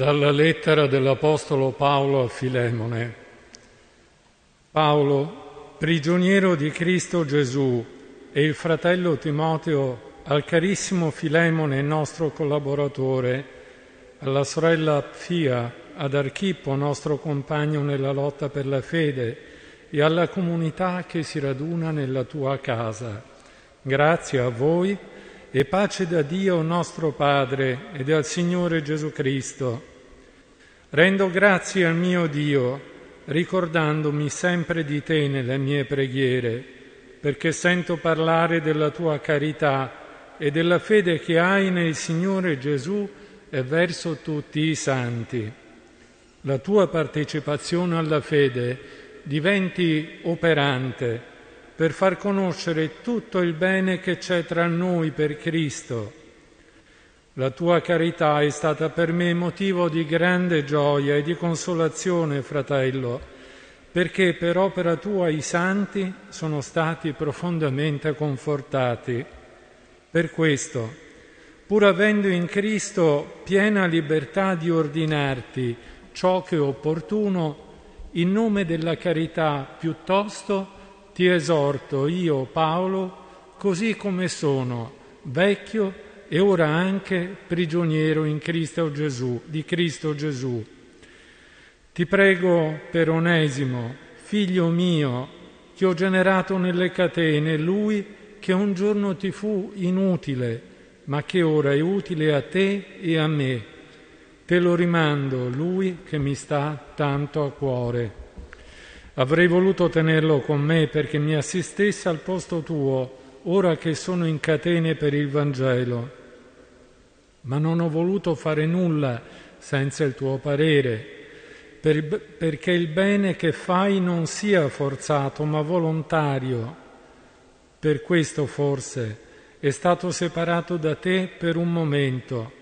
Dalla lettera dell'Apostolo Paolo a Filemone. Paolo, prigioniero di Cristo Gesù, e il fratello Timoteo al carissimo Filemone, nostro collaboratore, alla sorella Pfia, ad Archippo, nostro compagno nella lotta per la fede, e alla comunità che si raduna nella tua casa. Grazie a voi e pace da Dio nostro Padre e dal Signore Gesù Cristo. Rendo grazie al mio Dio, ricordandomi sempre di te nelle mie preghiere, perché sento parlare della tua carità e della fede che hai nel Signore Gesù e verso tutti i santi. La tua partecipazione alla fede diventi operante per far conoscere tutto il bene che c'è tra noi per Cristo. La tua carità è stata per me motivo di grande gioia e di consolazione, fratello, perché per opera tua i santi sono stati profondamente confortati. Per questo, pur avendo in Cristo piena libertà di ordinarti ciò che è opportuno, in nome della carità piuttosto ti esorto io, Paolo, così come sono, vecchio e ora anche prigioniero in Cristo Gesù, di Cristo Gesù. Ti prego per Onesimo, figlio mio, che ho generato nelle catene, lui che un giorno ti fu inutile, ma che ora è utile a te e a me. Te lo rimando, lui che mi sta tanto a cuore. Avrei voluto tenerlo con me perché mi assistesse al posto tuo, ora che sono in catene per il Vangelo. Ma non ho voluto fare nulla senza il tuo parere, per, perché il bene che fai non sia forzato, ma volontario. Per questo forse è stato separato da te per un momento,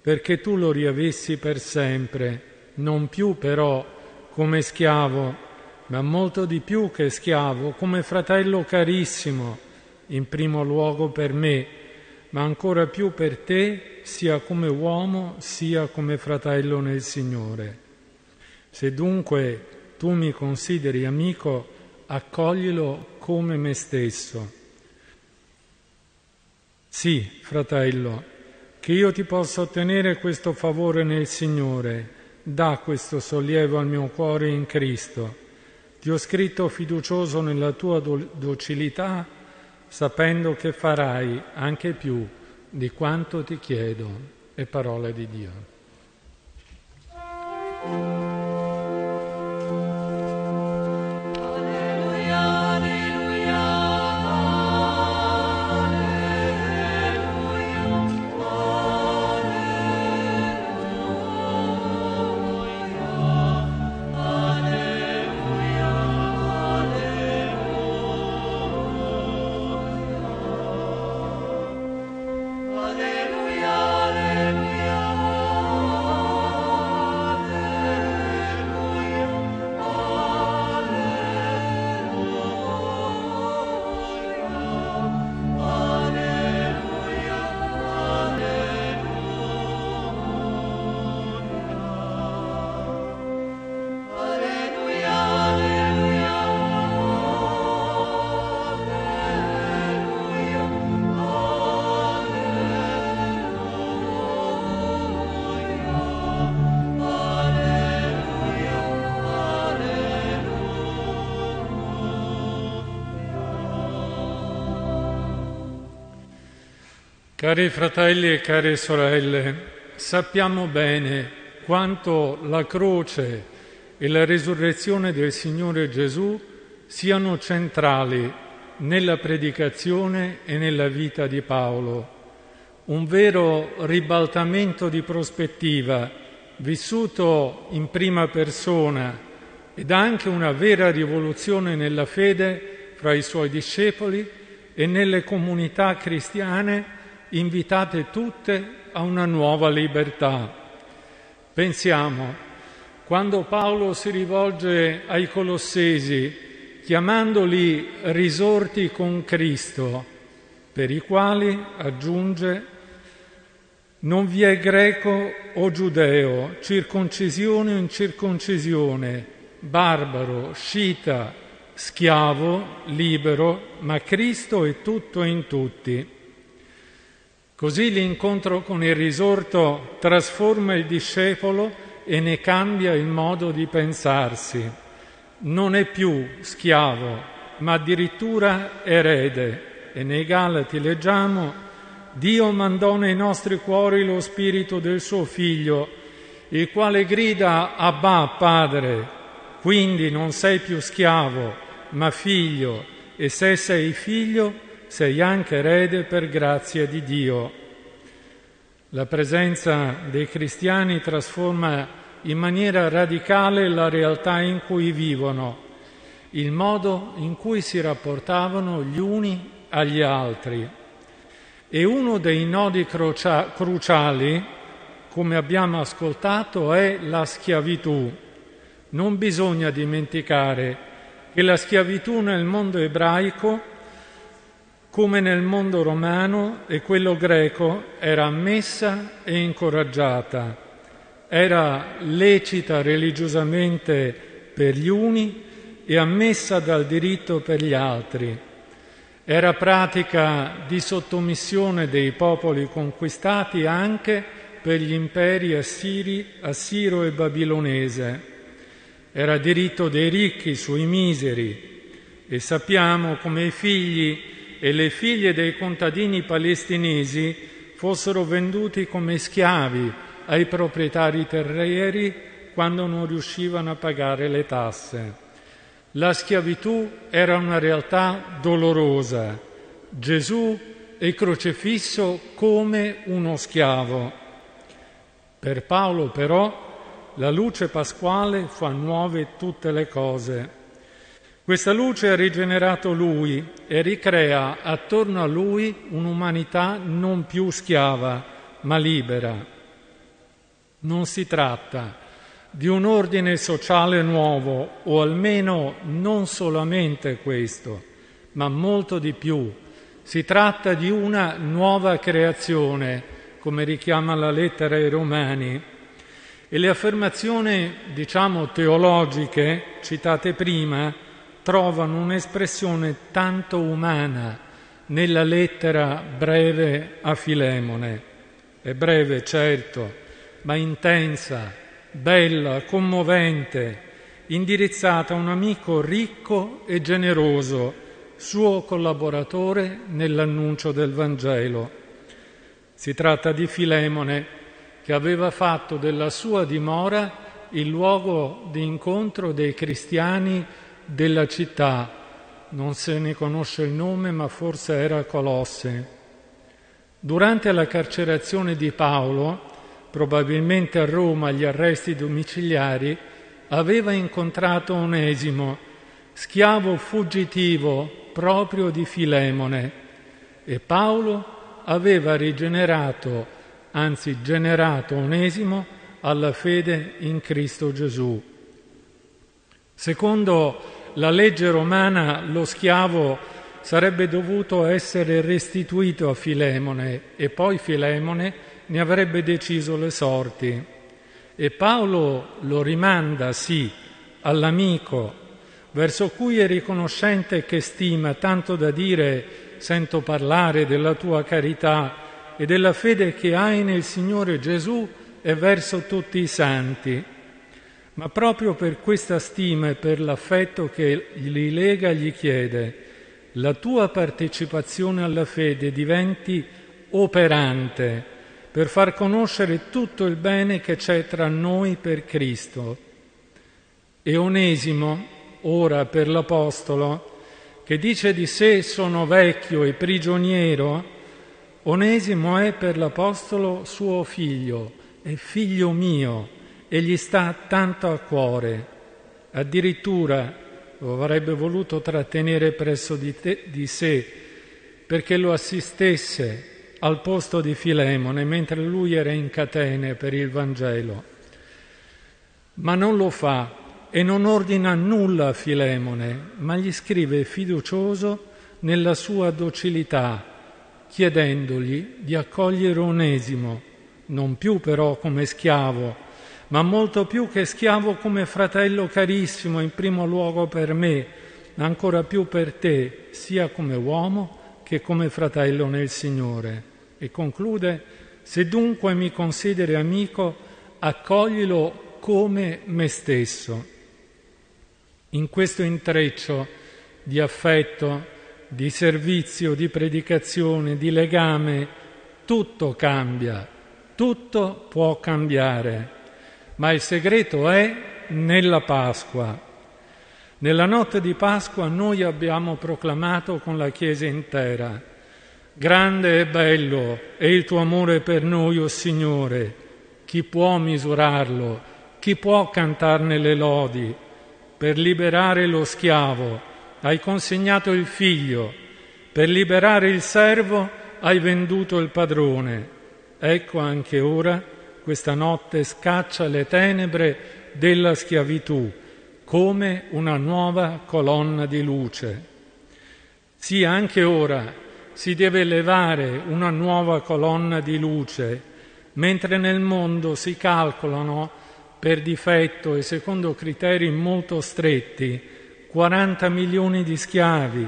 perché tu lo riavessi per sempre, non più però come schiavo, ma molto di più che schiavo, come fratello carissimo, in primo luogo per me, ma ancora più per te, sia come uomo, sia come fratello nel Signore. Se dunque tu mi consideri amico, accoglilo come me stesso. Sì, fratello, che io ti possa ottenere questo favore nel Signore, dà questo sollievo al mio cuore in Cristo ti ho scritto fiducioso nella tua docilità, sapendo che farai anche più di quanto ti chiedo. È parola di Dio. Cari fratelli e care sorelle, sappiamo bene quanto la croce e la risurrezione del Signore Gesù siano centrali nella predicazione e nella vita di Paolo. Un vero ribaltamento di prospettiva vissuto in prima persona ed anche una vera rivoluzione nella fede fra i suoi discepoli e nelle comunità cristiane invitate tutte a una nuova libertà. Pensiamo, quando Paolo si rivolge ai Colossesi chiamandoli risorti con Cristo, per i quali, aggiunge, Non vi è greco o giudeo, circoncisione o incirconcisione, barbaro, scita, schiavo, libero, ma Cristo è tutto in tutti. Così l'incontro con il risorto trasforma il discepolo e ne cambia il modo di pensarsi. Non è più schiavo, ma addirittura erede. E nei Galati leggiamo Dio mandò nei nostri cuori lo spirito del suo figlio, il quale grida Abba Padre, quindi non sei più schiavo, ma figlio, e se sei figlio sei anche erede per grazia di Dio. La presenza dei cristiani trasforma in maniera radicale la realtà in cui vivono, il modo in cui si rapportavano gli uni agli altri. E uno dei nodi crucia- cruciali, come abbiamo ascoltato, è la schiavitù. Non bisogna dimenticare che la schiavitù nel mondo ebraico, come nel mondo romano e quello greco, era ammessa e incoraggiata, era lecita religiosamente per gli uni e ammessa dal diritto per gli altri. Era pratica di sottomissione dei popoli conquistati anche per gli imperi assiri, assiro e babilonese. Era diritto dei ricchi sui miseri e sappiamo come i figli e le figlie dei contadini palestinesi fossero venduti come schiavi ai proprietari terrieri quando non riuscivano a pagare le tasse. La schiavitù era una realtà dolorosa. Gesù è crocefisso come uno schiavo. Per Paolo però la luce pasquale fa nuove tutte le cose. Questa luce ha rigenerato lui e ricrea attorno a lui un'umanità non più schiava, ma libera. Non si tratta di un ordine sociale nuovo, o almeno non solamente questo, ma molto di più. Si tratta di una nuova creazione, come richiama la lettera ai Romani, e le affermazioni, diciamo, teologiche citate prima trovano un'espressione tanto umana nella lettera breve a Filemone. È breve, certo, ma intensa, bella, commovente, indirizzata a un amico ricco e generoso, suo collaboratore nell'annuncio del Vangelo. Si tratta di Filemone che aveva fatto della sua dimora il luogo di incontro dei cristiani della città. Non se ne conosce il nome, ma forse era Colosse. Durante la carcerazione di Paolo, probabilmente a Roma agli arresti domiciliari, aveva incontrato Onesimo, schiavo fuggitivo proprio di Filemone, e Paolo aveva rigenerato, anzi generato Onesimo alla fede in Cristo Gesù. Secondo la legge romana lo schiavo sarebbe dovuto essere restituito a Filemone e poi Filemone ne avrebbe deciso le sorti. E Paolo lo rimanda, sì, all'amico, verso cui è riconoscente che stima, tanto da dire sento parlare della tua carità e della fede che hai nel Signore Gesù e verso tutti i santi. Ma proprio per questa stima e per l'affetto che li lega gli chiede, la tua partecipazione alla fede diventi operante per far conoscere tutto il bene che c'è tra noi per Cristo. E Onesimo, ora per l'Apostolo, che dice di sé sono vecchio e prigioniero, Onesimo è per l'Apostolo suo figlio, è figlio mio e gli sta tanto a cuore. Addirittura lo avrebbe voluto trattenere presso di, te, di sé perché lo assistesse al posto di Filemone mentre lui era in catene per il Vangelo. Ma non lo fa e non ordina nulla a Filemone, ma gli scrive fiducioso nella sua docilità, chiedendogli di accogliere Onesimo, non più però come schiavo, ma molto più che schiavo come fratello carissimo, in primo luogo per me, ma ancora più per te, sia come uomo che come fratello nel Signore. E conclude, se dunque mi consideri amico, accoglilo come me stesso. In questo intreccio di affetto, di servizio, di predicazione, di legame, tutto cambia, tutto può cambiare, ma il segreto è nella Pasqua. Nella notte di Pasqua noi abbiamo proclamato con la Chiesa intera, grande e bello è il tuo amore per noi, o oh Signore, chi può misurarlo, chi può cantarne le lodi, per liberare lo schiavo hai consegnato il figlio, per liberare il servo hai venduto il padrone. Ecco anche ora questa notte scaccia le tenebre della schiavitù come una nuova colonna di luce. Sì, anche ora si deve levare una nuova colonna di luce, mentre nel mondo si calcolano per difetto e secondo criteri molto stretti 40 milioni di schiavi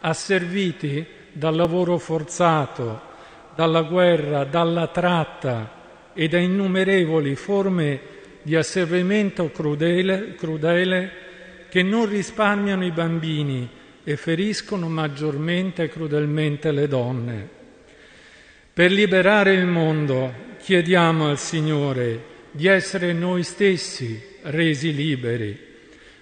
asserviti dal lavoro forzato, dalla guerra, dalla tratta e da innumerevoli forme di asservimento crudele, crudele che non risparmiano i bambini e feriscono maggiormente e crudelmente le donne. Per liberare il mondo chiediamo al Signore di essere noi stessi resi liberi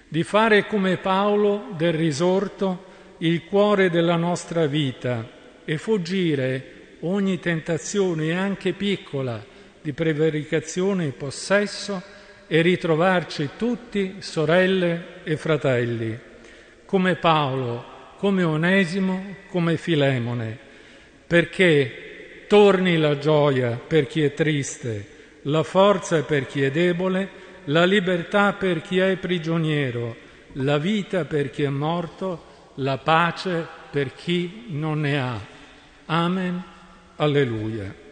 di fare come Paolo del risorto il cuore della nostra vita e fuggire ogni tentazione, anche piccola, di prevaricazione e possesso e ritrovarci tutti sorelle e fratelli, come Paolo, come Onesimo, come Filemone, perché torni la gioia per chi è triste, la forza per chi è debole, la libertà per chi è prigioniero, la vita per chi è morto, la pace per chi non ne ha. Amen. Alleluia.